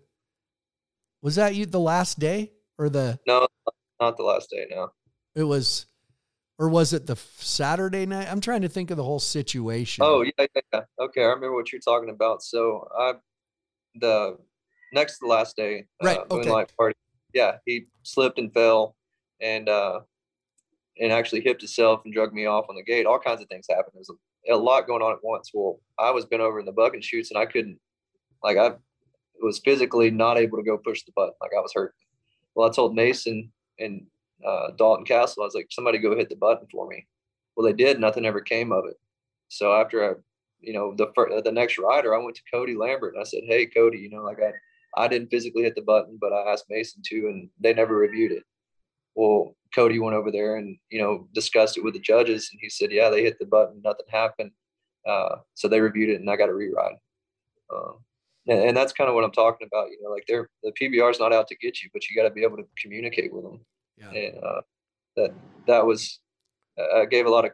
Was that you the last day or the? No, not the last day. No. It was or was it the Saturday night? I'm trying to think of the whole situation. Oh yeah, yeah, yeah. Okay, I remember what you're talking about. So I, the next to the last day, uh, right? Uh, okay. Party, yeah, he slipped and fell, and uh, and actually hipped himself and drug me off on the gate. All kinds of things happened. There's a, a lot going on at once. Well, I was bent over in the bucking chutes and I couldn't, like, I was physically not able to go push the button. Like I was hurt. Well, I told Mason and uh, Dalton Kasel. I was like, somebody go hit the button for me. Well, they did. Nothing ever came of it. So after I you know, the fir- the next rider, I went to Cody Lambert and I said, "Hey, Cody, you know, like I I didn't physically hit the button, but I asked Mason to, and they never reviewed it." Well, Cody went over there and you know discussed it with the judges, and he said, "Yeah, they hit the button, nothing happened." Uh, so they reviewed it, and I got a reride. Um, and, and that's kind of what I'm talking about. You know, like they're the PBR is not out to get you, but you got to be able to communicate with them. Yeah. And uh, that that was I gave a lot of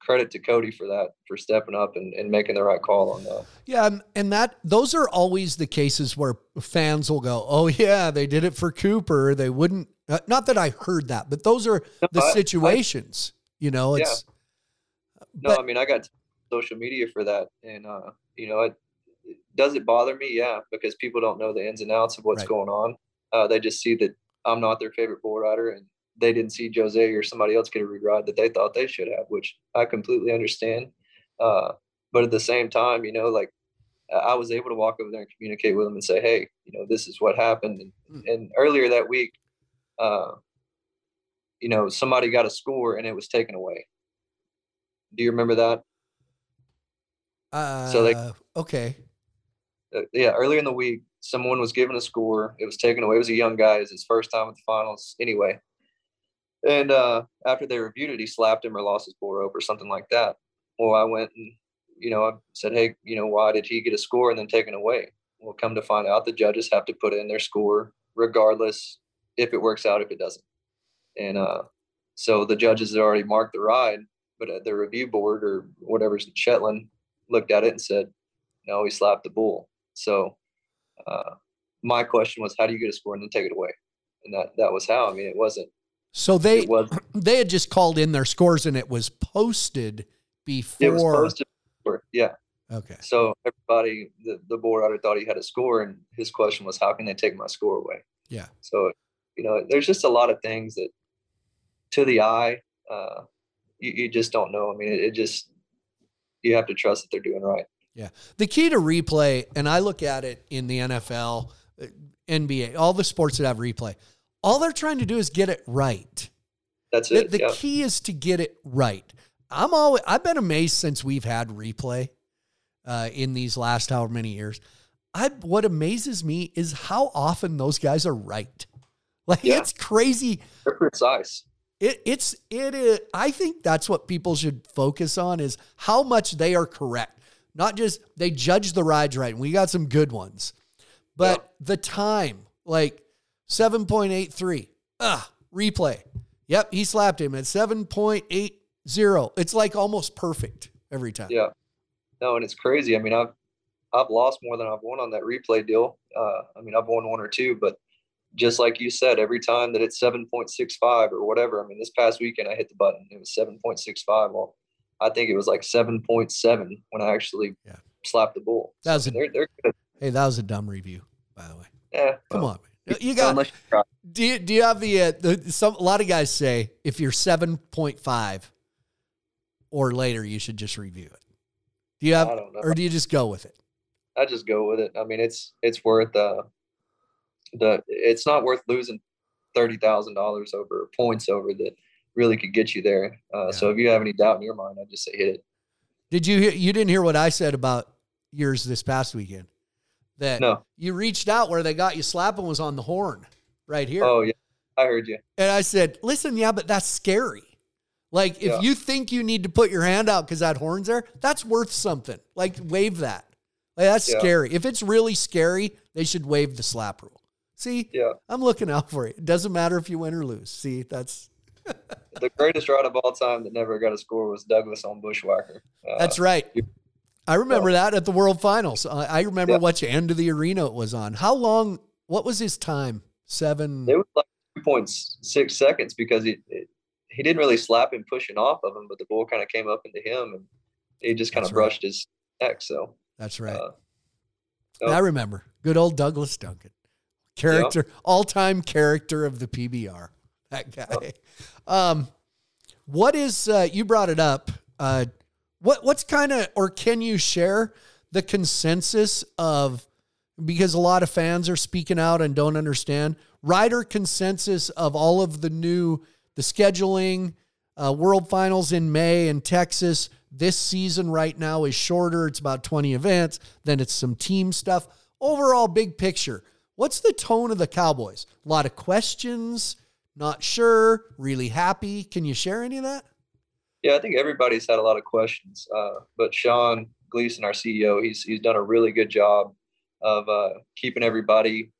credit to Cody for that, for stepping up and, and making the right call on that. Yeah, and- and that those are always the cases where fans will go, "Oh yeah, they did it for Cooper." They wouldn't. Uh, not that I heard that, but those are No, the I- I- situations. you know, Yeah. it's. No, but- I mean I got social media for that, and uh, you know, it, does it bother me? Yeah, because people don't know the ins and outs of what's Right. going on. Uh, they just see that I'm not their favorite bull rider, and they didn't see Jose or somebody else get a re ride that they thought they should have, which I completely understand. Uh, but at the same time, you know, like I- I was able to walk over there and communicate with them and say, hey, you know, this is what happened. And, Mm. and earlier that week, uh, you know, somebody got a score and it was taken away. Do you remember that? Uh, So they- okay. uh, yeah, earlier in the week, someone was given a score. It was taken away. It was a young guy. It was his first time at the finals anyway. And uh, after they reviewed it, he slapped him or lost his bull rope or something like that. Well, I went and, you know, I said, hey, you know, why did he get a score and then taken away? Well, come to find out, the judges have to put in their score regardless if it works out, if it doesn't. And uh, so the judges had already marked the ride, but uh, the review board or whatever's in Shetland looked at it and said, no, he slapped the bull. So uh, my question was, how do you get a score and then take it away? And that that was how. I mean, it wasn't. So they was. they had just called in their scores and it was posted before. It was posted. for- Yeah. Okay. So everybody, the the bull rider thought he had a score, and his question was, how can they take my score away? Yeah. So you know, there's just a lot of things that, to the eye, uh, you, you just don't know. I mean, it, it just you have to trust that they're doing right. Yeah. The key to replay, and I look at it in the NFL, uh, NBA, all the sports that have replay, all they're trying to do is get it right. That's The, it. the yeah. key is to get it right. I'm always I've been amazed since we've had replay uh, in these last however many years. I what amazes me is how often those guys are right. Like Yeah. it's crazy. They're precise. It it's it is. I think that's what people should focus on is how much they are correct. Not just they judge the rides right. And we got some good ones, but the time like seven point eight three. Ah, replay. Yep, he slapped him at seven point eight zero. It's like almost perfect every time. Yeah. No, and it's crazy. I mean, I've I've lost more than I've won on that replay deal. Uh, I mean, I've won one or two, but just like you said, every time that it's seven point six five or whatever. I mean, this past weekend I hit the button. It was seven point six five. Well, I think it was like seven point seven when I actually Yeah. slapped the bull. That was a- they're they're. Hey, that was a dumb review, by the way. Yeah. Come well, on, man. you got unless you. Do you, do you have the, uh, the some a lot of guys say if you're 7.5 or later you should just review it. Do you have I don't know. or do you just go with it? I just go with it. I mean, it's it's worth uh the it's not worth losing thirty thousand dollars over points over that really could get you there. Uh, So if you have any doubt in your mind, I just say hit it. Did you hear you didn't hear what I said about yours this past weekend? That No. you reached out where they got you slapping was on the horn right here. Oh yeah, I heard you. And I said, "Listen, yeah, but that's scary. Like if Yeah. you think you need to put your hand out because that horn's there, that's worth something. Like wave that. Like that's Yeah. scary. If it's really scary, they should waive the slap rule. See, Yeah, I'm looking out for you. It doesn't matter if you win or lose. See, that's the greatest ride of all time that never got a score was Douglas on Bushwacker. Uh, that's right. I remember that at the World Finals. I, I remember Yeah. which end of the arena it was on. How long? What was his time? Seven. It was like two point six seconds because he it, he didn't really slap him pushing off of him, but the bull kind of came up into him and he just kind That's of right. brushed his neck. So That's right. uh, I remember. Good old Douglas Duncan. Character, all time character of the PBR. That guy. Um, what is, uh, you brought it up. Uh, what, what's kind of, or can you share the consensus of, because a lot of fans are speaking out and don't understand, rider consensus of all of the new, the scheduling, Uh, World Finals in May in Texas. This season right now is shorter. It's about 20 events. Then it's some team stuff. Overall, big picture. What's the tone of the Cowboys? A lot of questions, not sure, really happy. Can you share any of that? Yeah, I think everybody's had a lot of questions. Uh, but Sean Gleason, our CEO, he's he's done a really good job of uh, keeping everybody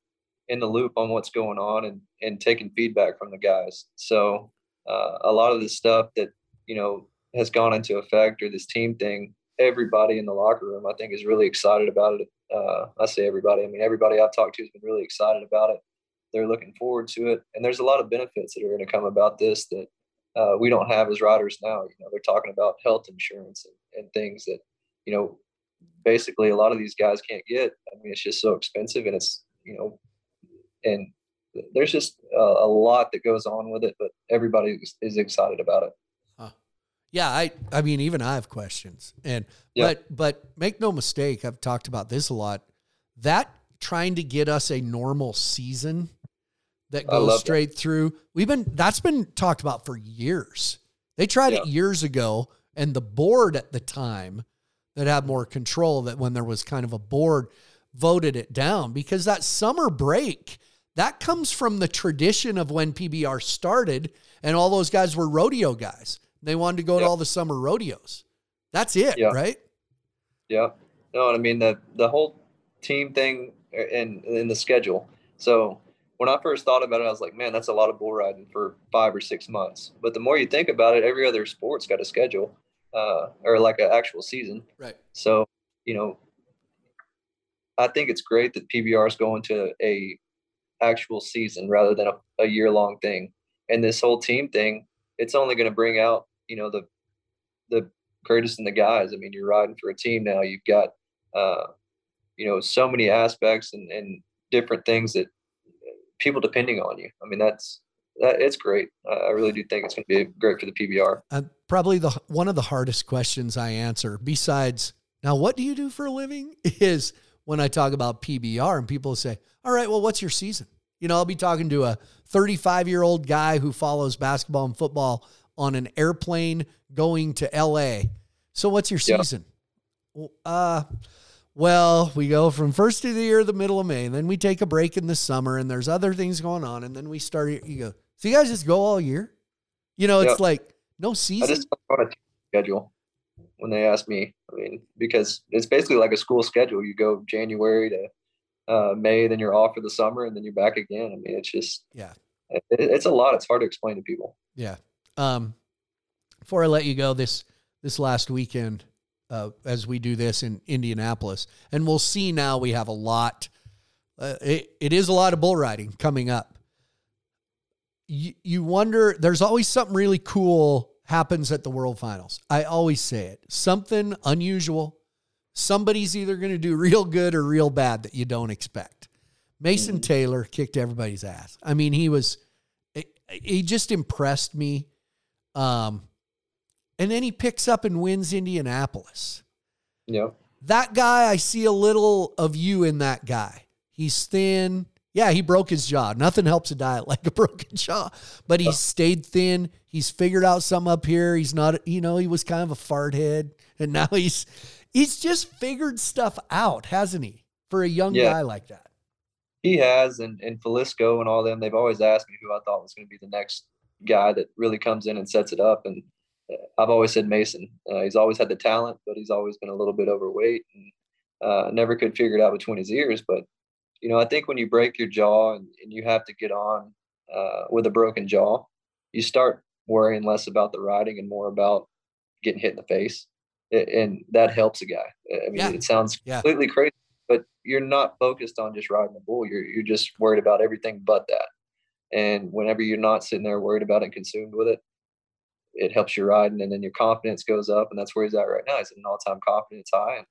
in the loop on what's going on and and taking feedback from the guys. So uh, a lot of the stuff that you know has gone into effect or this team thing, everybody in the locker room, I think, is really excited about it. Uh, I say everybody. I mean, everybody I've talked to has been really excited about it. They're looking forward to it, and there's a lot of benefits that are going to come about this that uh, we don't have as riders now. You know, they're talking about health insurance and, and things that you know basically a lot of these guys can't get. I mean, it's just so expensive, and it's you know, and there's just a, a lot that goes on with it, but everybody is excited about it. Yeah, I I mean even I have questions. And but but make no mistake, I've talked about this a lot. That trying to get us a normal season that goes straight that. through. We've been that's been talked about for years. They tried yeah. it years ago and the board at the time that had more control that when there was kind of a board voted it down because that summer break that comes from the tradition of when PBR started and all those guys were rodeo guys. They wanted to go yep. to all the summer rodeos. That's it, right? Yeah. No, I mean the the whole team thing in in the schedule. So when I first thought about it, I was like, man, that's a lot of bull riding for five or six months. But the more you think about it, every other sport's got a schedule, uh, or like an actual season. Right. So, you know, I think it's great that PBR is going to a actual season rather than a, a year long thing. And this whole team thing, it's only going to bring out, you know, the the greatest in the guys. I mean, you're riding for a team now. You've got, uh, you know, so many aspects and, and different things that people depending on you. I mean, that's that, it's great. I really do think it's going to be great for the PBR. Uh, probably the one of the hardest questions I answer, besides now, what do you do for a living, is when I talk about PBR, and people say, "All right, well, what's your season?" You know, I'll be talking to a 35 year old guy who follows basketball and football on an airplane going to LA. So, what's your season? Yeah. Uh, well, we go from first of the year to the middle of May, and then we take a break in the summer, and there's other things going on, and then we start. You go, so you guys just go all year? You know, it's yep. like no season. I just on a schedule when they ask me. I mean, because it's basically like a school schedule. You go January to uh, May, then you're off for the summer, and then you're back again. I mean, it's just yeah, it, it's a lot. It's hard to explain to people. Yeah. Um, before I let you go, this this last weekend, uh, as we do this in Indianapolis. And we'll see now we have a lot. Uh, it, it is a lot of bull riding coming up. You, you wonder, there's always something really cool happens at the World Finals. I always say it something unusual. Somebody's either going to do real good or real bad that you don't expect. Mason mm-hmm. Taylor kicked everybody's ass. I mean, he was, he just impressed me. Um, and then he picks up and wins Indianapolis. Yeah. That guy, I see a little of you in that guy. He's thin. Yeah, he broke his jaw. Nothing helps a diet like a broken jaw, but he's stayed thin. He's figured out some up here. He's not, you know, he was kind of a fart head, and now he's he's just figured stuff out, hasn't he? For a young yeah. guy like that, he has. And and Felisko and all them, they've always asked me who I thought was going to be the next guy that really comes in and sets it up. And I've always said Mason. Uh, he's always had the talent, but he's always been a little bit overweight and uh, never could figure it out between his ears. But you know, I think when you break your jaw and, and you have to get on uh, with a broken jaw, you start worrying less about the riding and more about getting hit in the face, it, and that helps a guy. I mean, yeah. it sounds yeah. completely crazy, but you're not focused on just riding the bull. You're you're just worried about everything but that. And whenever you're not sitting there worried about it consumed with it, it helps you riding, and then your confidence goes up, and that's where he's at right now. He's at an all-time confidence high, and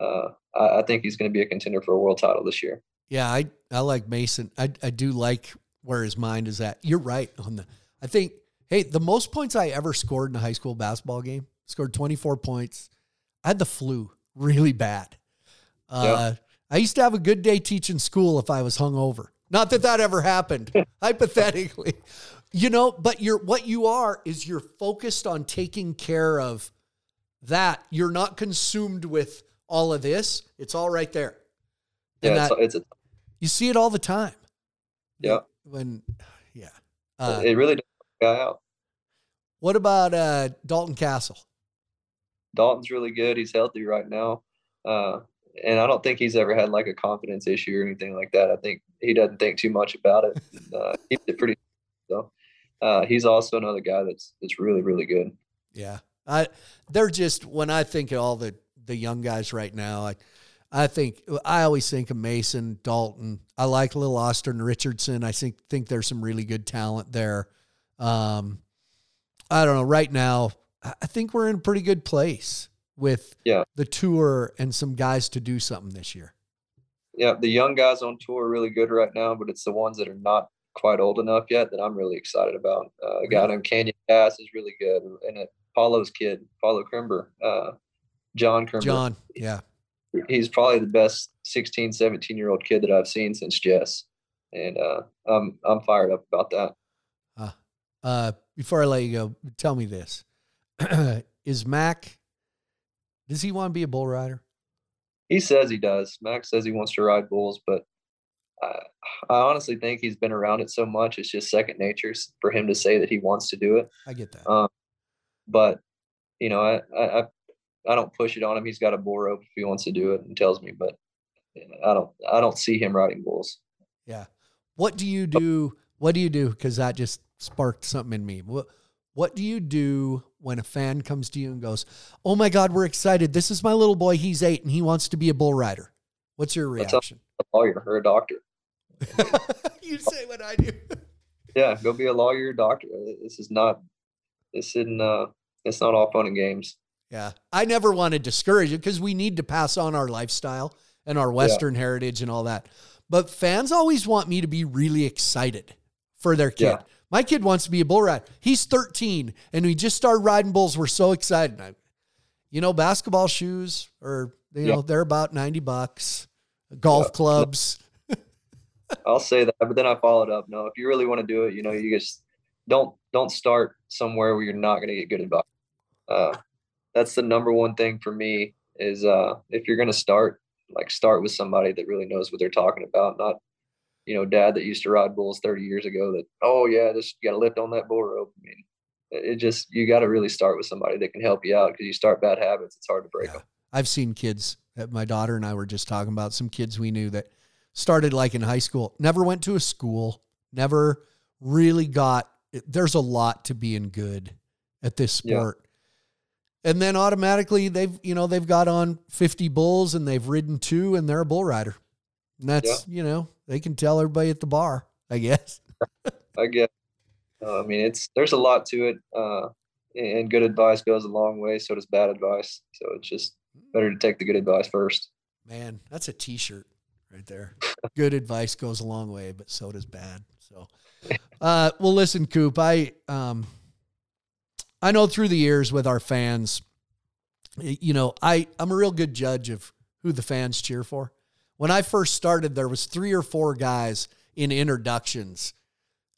uh, I, I, think he's going to be a contender for a world title this year. Yeah, I I like Mason. I I do like where his mind is at. You're right on the. I think hey, the most points I ever scored in a high school basketball game scored 24 points. I had the flu really bad. Uh, yeah. I used to have a good day teaching school if I was hungover. Not that that ever happened, hypothetically. You know, but you're what you are is you're focused on taking care of that. You're not consumed with all of this. It's all right there. And Yeah, that, it's, it's a, you see it all the time. Yeah. When yeah. Uh, it really does work out. what about uh Dalton Kasel? Dalton's really good. He's healthy right now. Uh, and I don't think he's ever had like a confidence issue or anything like that. I think he doesn't think too much about it. Uh, it pretty. So uh, he's also another guy that's that's really really good. Yeah. I they're just when I think of all the the young guys right now, I I think I always think of Mason, Dalton. I like little Austin Richardson. I think think there's some really good talent there. Um I don't know. Right now, I think we're in a pretty good place with Yeah. the tour and some guys to do something this year. Yeah, the young guys on tour are really good right now, but it's the ones that are not quite old enough yet that I'm really excited about. Uh, a guy named Canyon Gas is really good, and uh, Paulo's kid, Paulo Crimber, uh, John Crimber. John, yeah. he's probably the best 16 17 year old kid that i've seen since jess and uh i'm i'm fired up about that Uh, before I let you go, tell me this: Is Mac? Does he want to be a bull rider? he says he does max says he wants to ride bulls but I, I honestly think he's been around it so much it's just second nature for him to say that he wants to do it I get that. um but you know I, I i I don't push it on him he's got a bull rope if he wants to do it and tells me but i don't i don't see him riding bulls Yeah. What do you do? What do you do? Because that just sparked something in me. What What do you do when a fan comes to you and goes, "Oh my God, we're excited! This is my little boy. He's eight and he wants to be a bull rider." What's your That's a- reaction? a lawyer or a doctor you say what I do. yeah go be a lawyer or a doctor this is not this isn't uh it's not all fun and games Yeah. I never want to discourage it because we need to pass on our lifestyle and our Western heritage and all that. But fans always want me to be really excited for their kid. Yeah. My kid wants to be a bull rider. He's 13 and we just started riding bulls. We're so excited. I, you know, basketball shoes are, you Yeah. know, they're about 90 bucks. Golf clubs. I'll say that, but then I followed up. No, if you really want to do it, you know, you just don't don't start somewhere where you're not going to get good advice. Uh, that's the number one thing for me is uh, if you're going to start, like start with somebody that really knows what they're talking about, not you know, dad that used to ride bulls 30 years ago. That oh yeah, just got to lift on that bull rope. I mean, it just you got to really start with somebody that can help you out because you start bad habits, it's hard to break Yeah. them. I've seen kids that my daughter and I were just talking about some kids we knew that started like in high school, never went to a school, never really got there's a lot to being good at this Yeah. sport. And then automatically they've, you know, they've got on 50 bulls and they've ridden two and they're a bull rider. And that's, you know, they can tell everybody at the bar, I guess. I guess. Uh, I mean, it's there's a lot to it, uh, and good advice goes a long way. So does bad advice. So it's just better to take the good advice first. Man, that's a t-shirt right there. Good advice goes a long way, but so does bad. So, uh, well, listen, Coop, I, um, I know through the years with our fans, you know, I, I'm a real good judge of who the fans cheer for. When I first started, there was three or four guys in introductions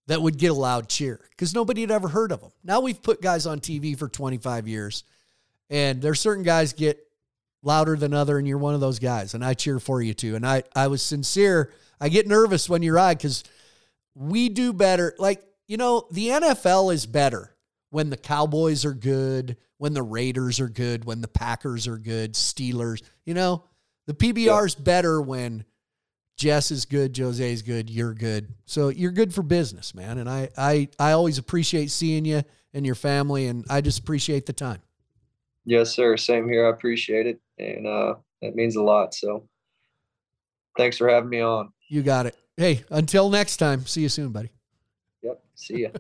that would get a loud cheer because nobody had ever heard of them. Now we've put guys on TV for 25 years, and there's certain guys get louder than other, and you're one of those guys, and I cheer for you too. And I, I was sincere. I get nervous when you're ride because we do better. Like, you know, the NFL is better when the Cowboys are good, when the Raiders are good, when the Packers are good, Steelers, you know, the PBR is better when Jess is good, Jose is good, you're good. So you're good for business, man. And I, I, I always appreciate seeing you and your family, and I just appreciate the time. Yes, sir. Same here. I appreciate it, and uh, that means a lot. So thanks for having me on. You got it. Hey, until next time, see you soon, buddy. Yep. See ya.